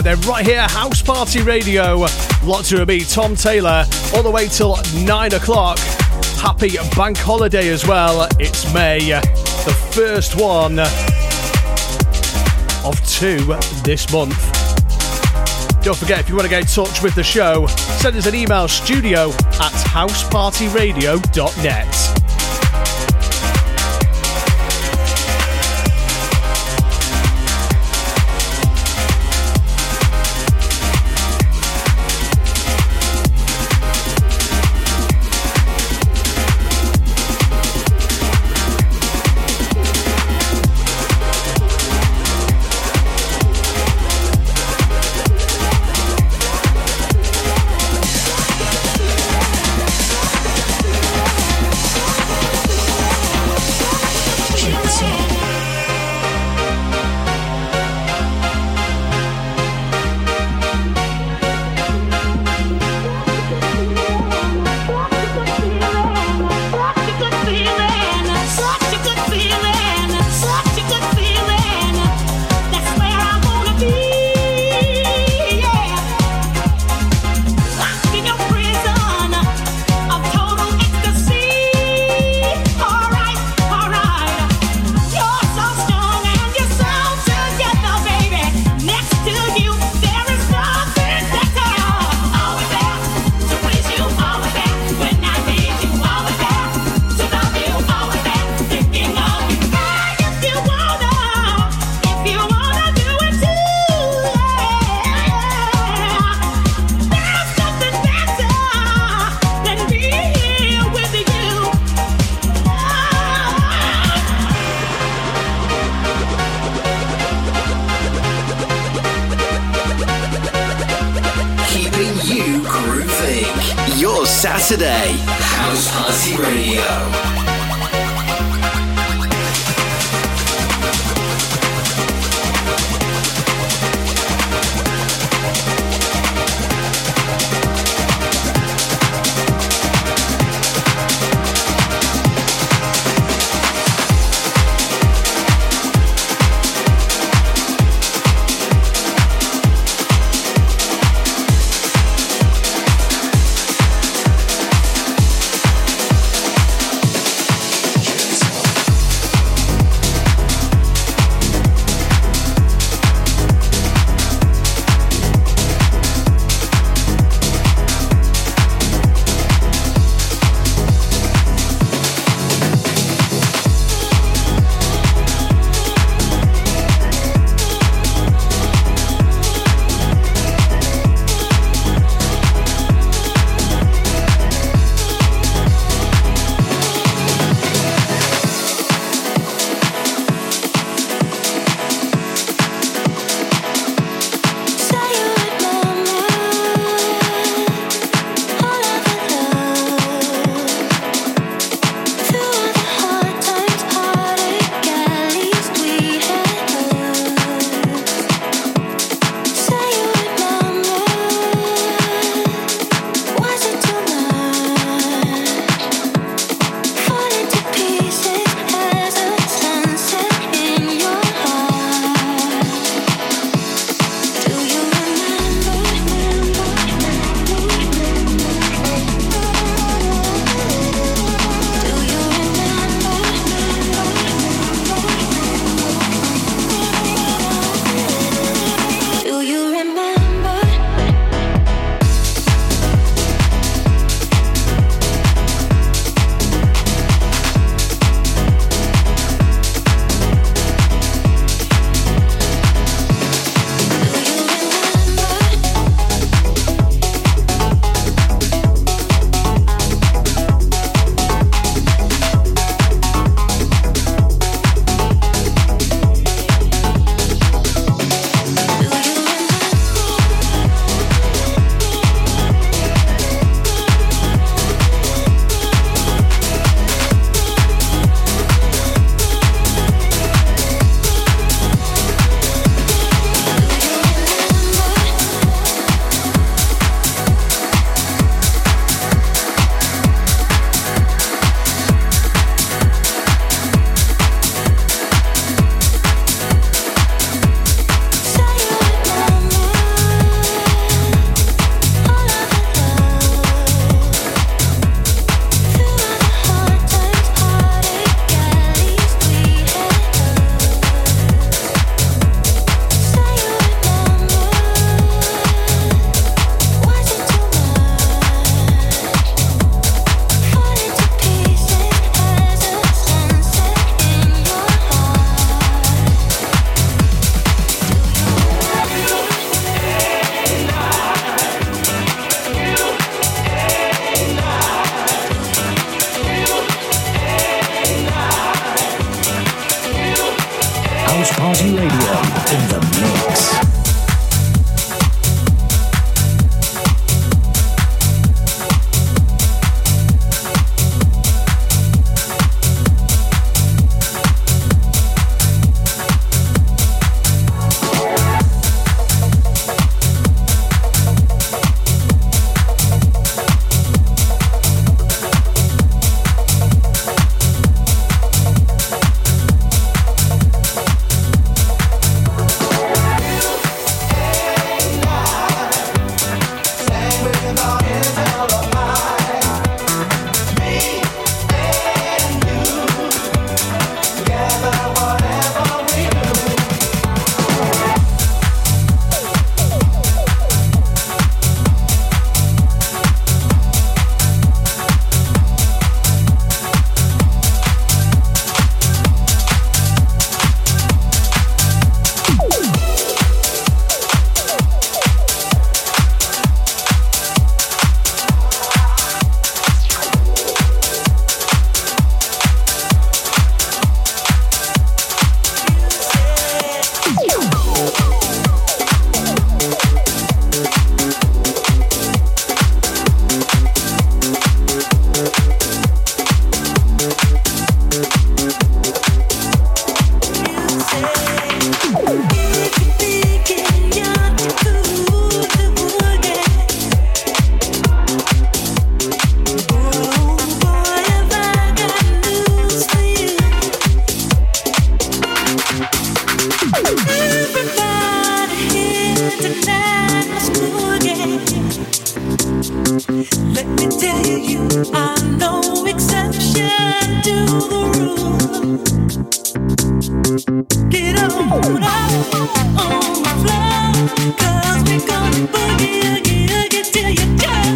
Then, right here, House Party Radio. Lots of me, Tom Taylor, all the way till 9 o'clock. Happy bank holiday as well. It's May, the first one of two this month. Don't forget, if you want to get in touch with the show, send us an email studio at housepartyradio.net.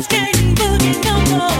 Skating, boogie, no more.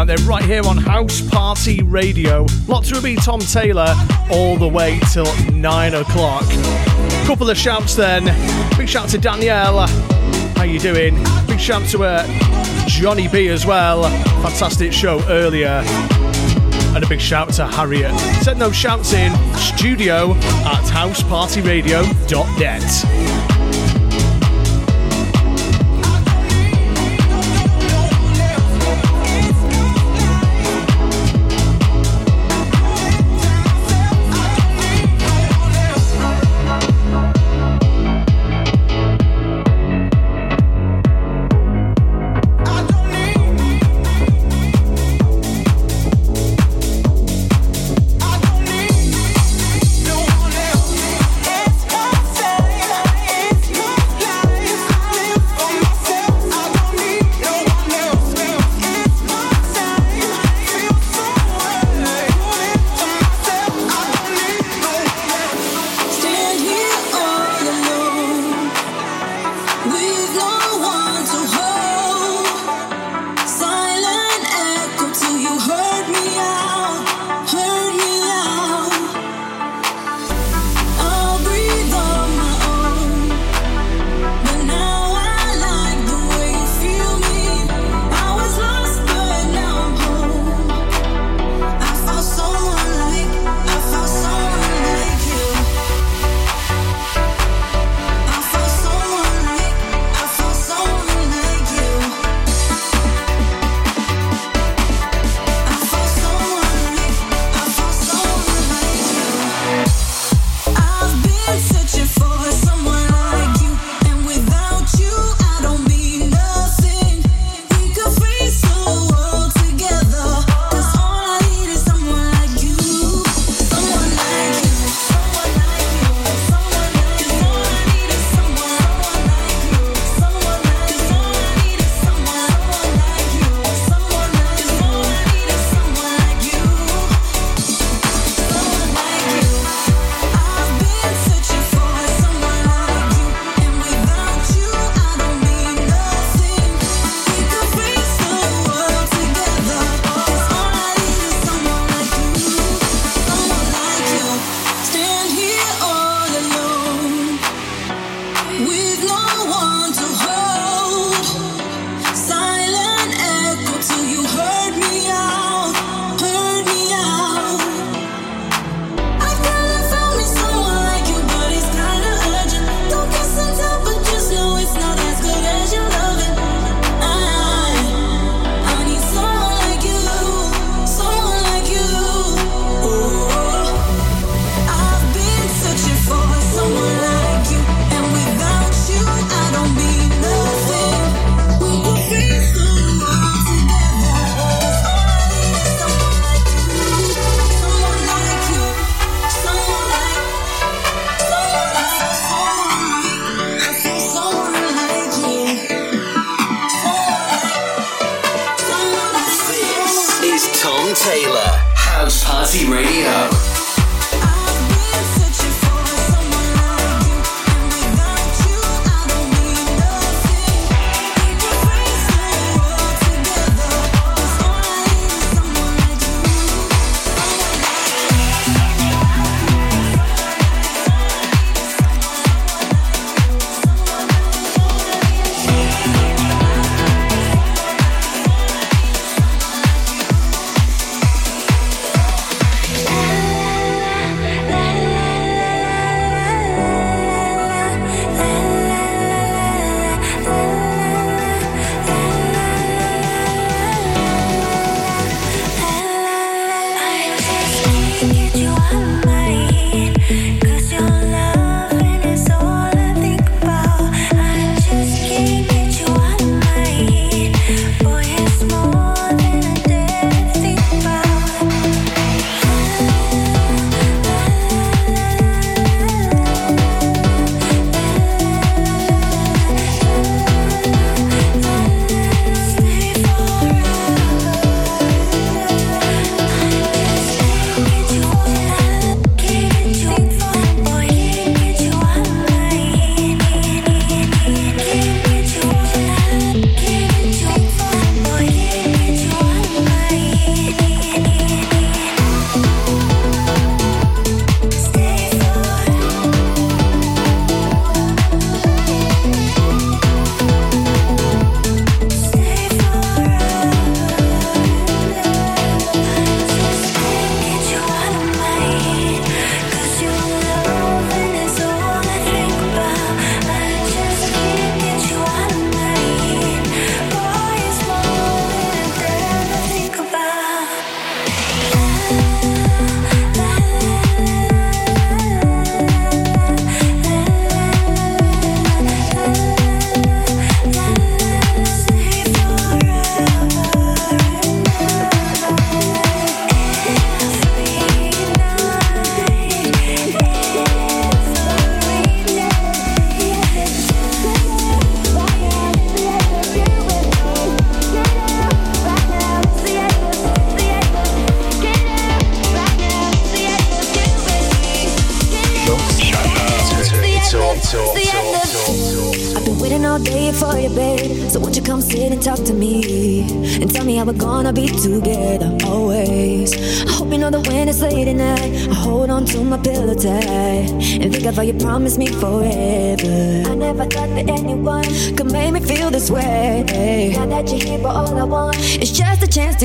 Out there right here on House Party Radio. Lot to be Tom Taylor all the way till nine o'clock. Couple of shouts then. Big shout to Danielle. How you doing? Big shout to uh, Johnny B as well. Fantastic show earlier. And a big shout to Harriet. Send those shouts in studio at housepartyradio.net.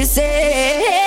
say,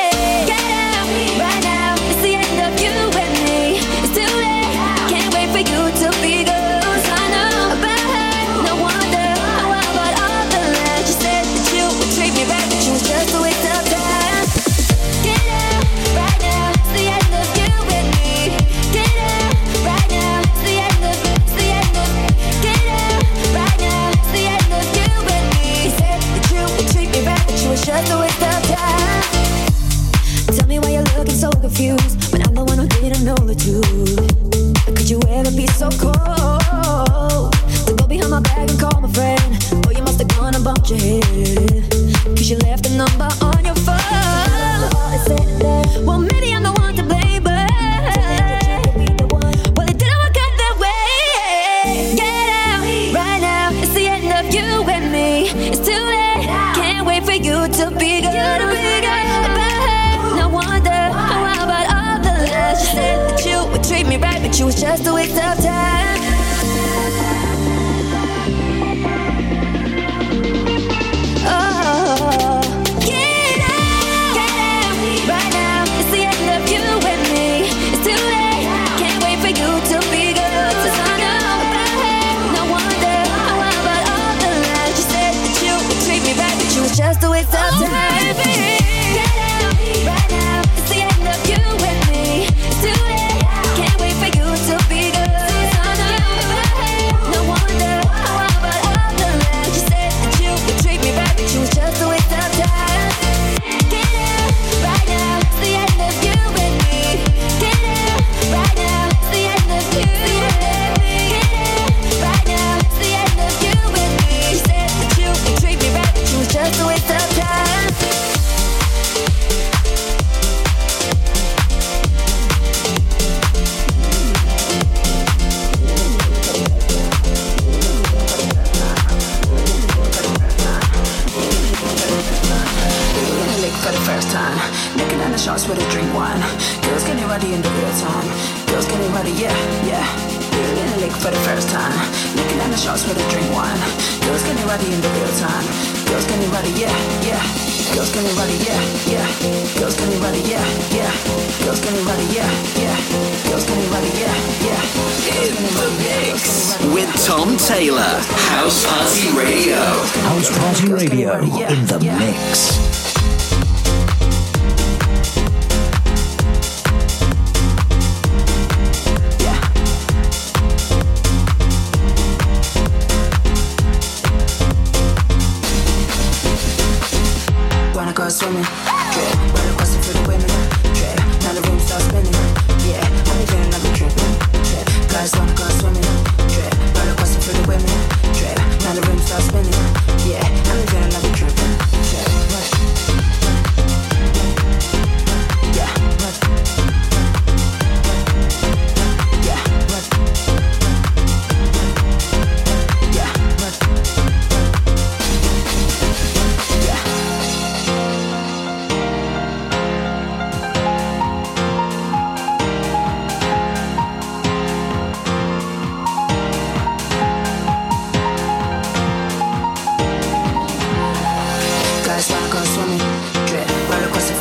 Taylor. House Party Radio. House Party Radio in the mix.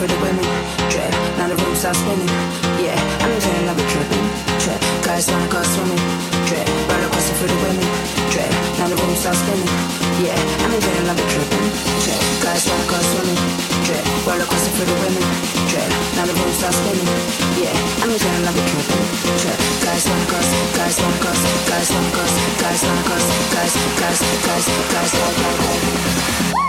for the women. Now the room starts spinning. Yeah, I'm in jail, I be tripping. Dread, guys wanna go swimming. Trap, roller coaster for the women. Now the room spinning. Yeah, I'm in tripping. Guys wanna go swimming. Roller coaster for the women. Dread, now the room starts spinning. Yeah, I'm in jail, I be tripping. Dread, guys wanna go, guys wanna go, guys wanna go, guys wanna go, guys, guys, guys, guys, guys, guys, guys, guys, guys.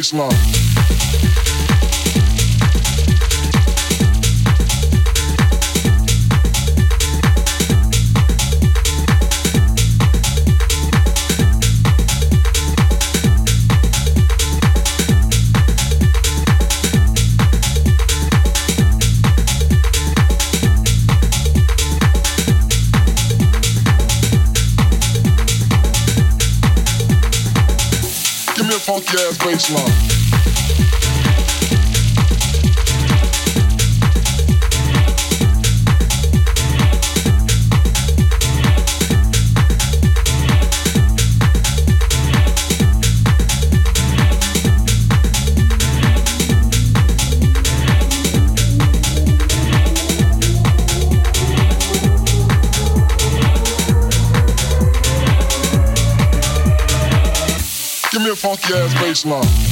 Baseline. Funky ass bass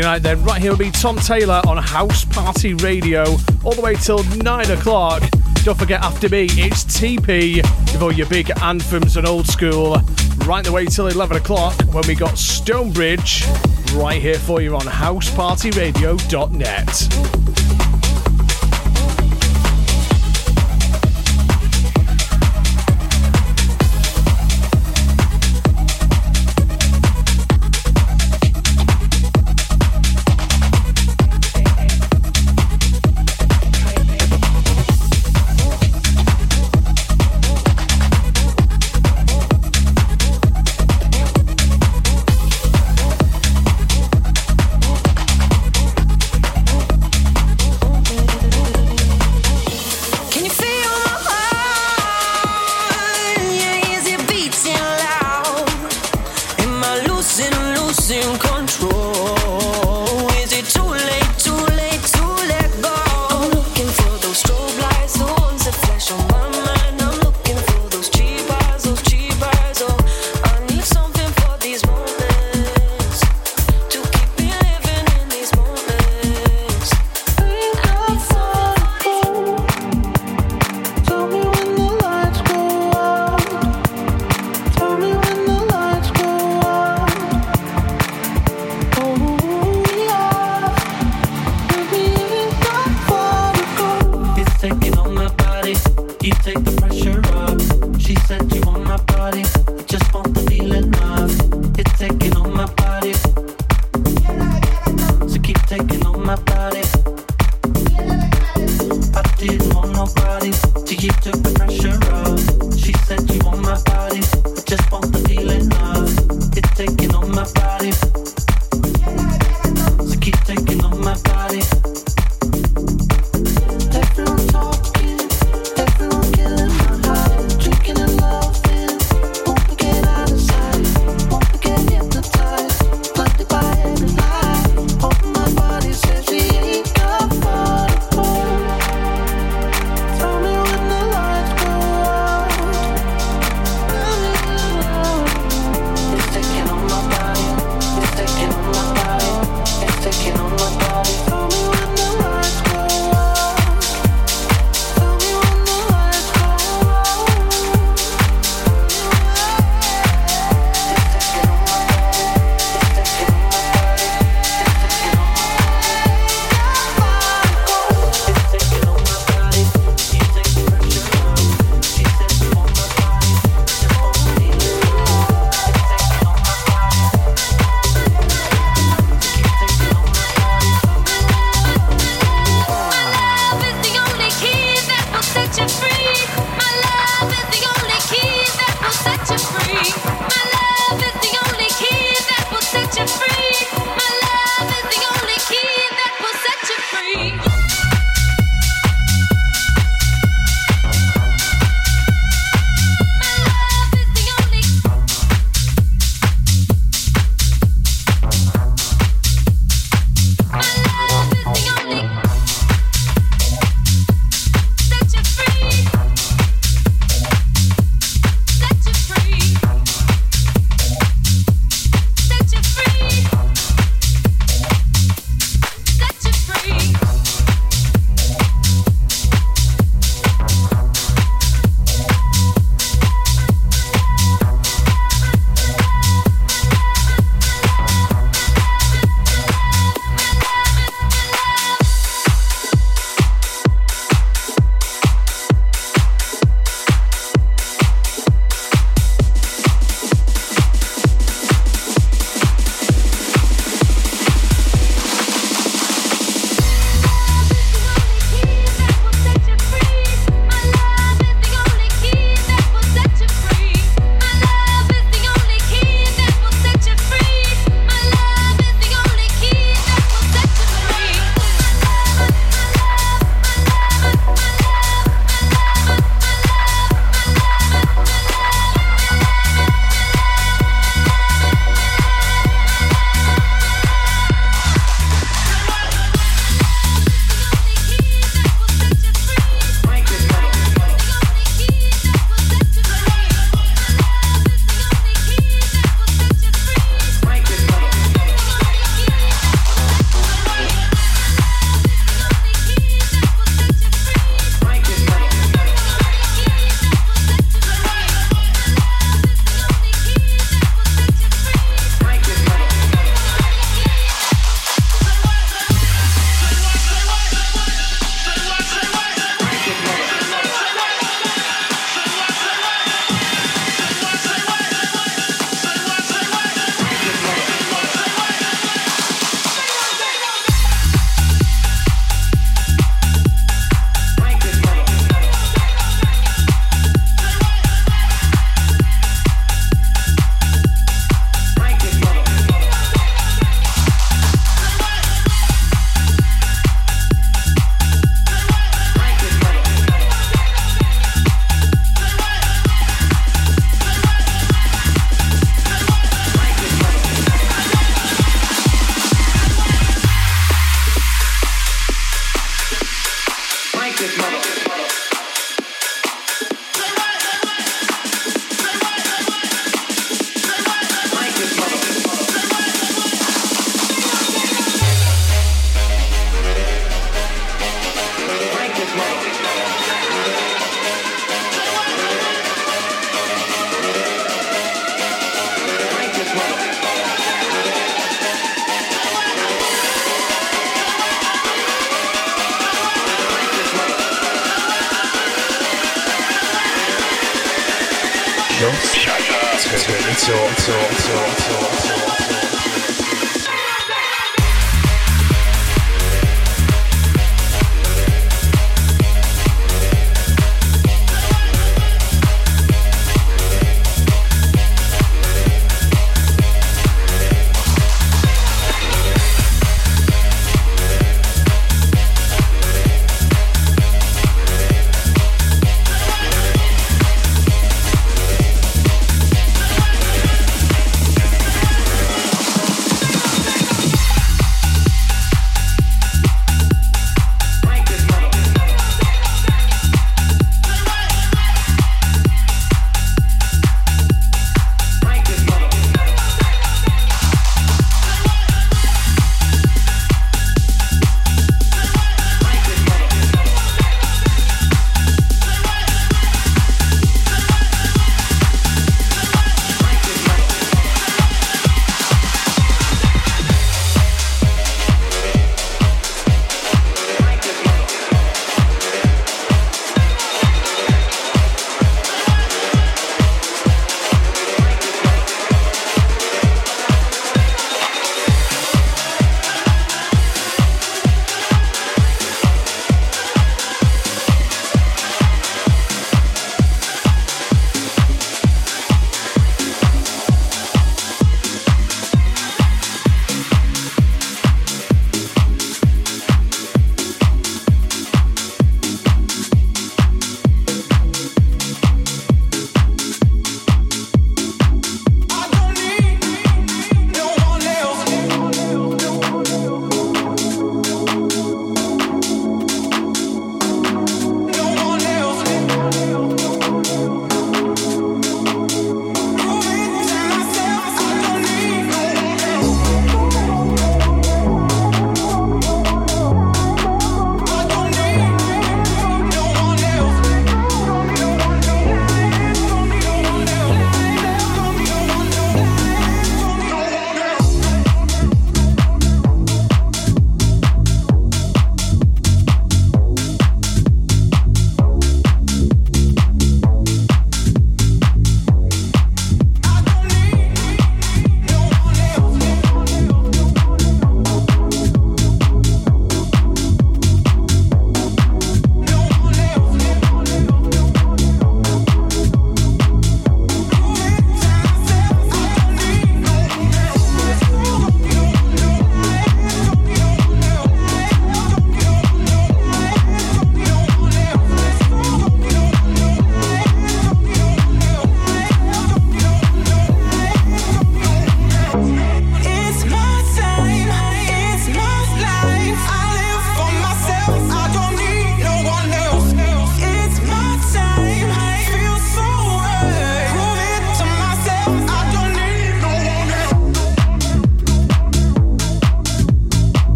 Saturday night then. Right here will be Tom Taylor on House Party Radio all the way till 9 o'clock. Don't forget, after me, it's TP with all your big anthems and old school. Right the way till 11 o'clock when we got Stonebridge right here for you on housepartyradio.net.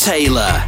Taylor,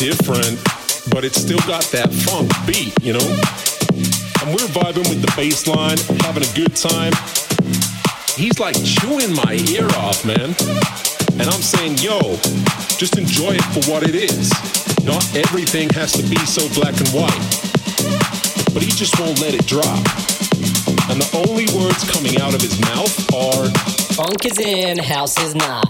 but it's still got that funk beat, you know? And we're vibing with the bass line, having a good time. He's like chewing my ear off, man. And I'm saying, yo, just enjoy it for what it is. Not everything has to be so black and white. But he just won't let it drop. And the only words coming out of his mouth are Funk is in, house is not.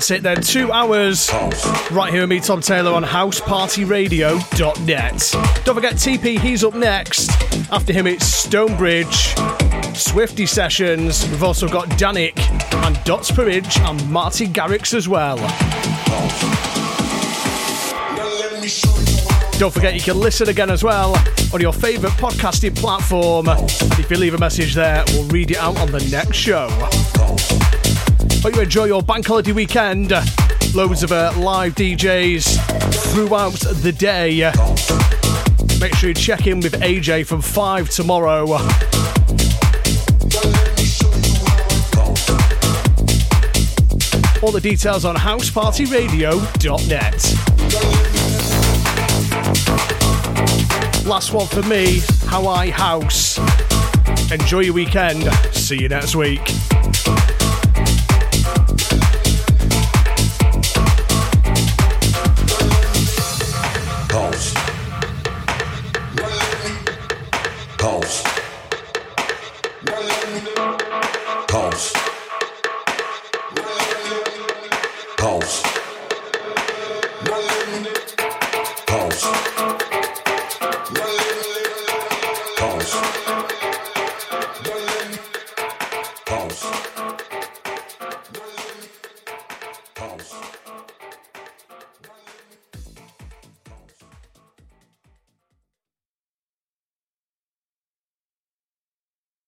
That's it then. Two hours right here with me, Tom Taylor, on housepartyradio.net. Don't forget TP, he's up next. After him, it's Stonebridge, Swifty Sessions. We've also got Danik and Dots Peridge and Marty Garrix as well. Don't forget you can listen again as well on your favourite podcasting platform. If you leave a message there, we'll read it out on the next show. Hope you enjoy your bank holiday weekend. Loads of uh, live DJs throughout the day. Make sure you check in with AJ from 5 tomorrow. All the details on housepartyradio.net. Last one for me, How I House. Enjoy your weekend. See you next week.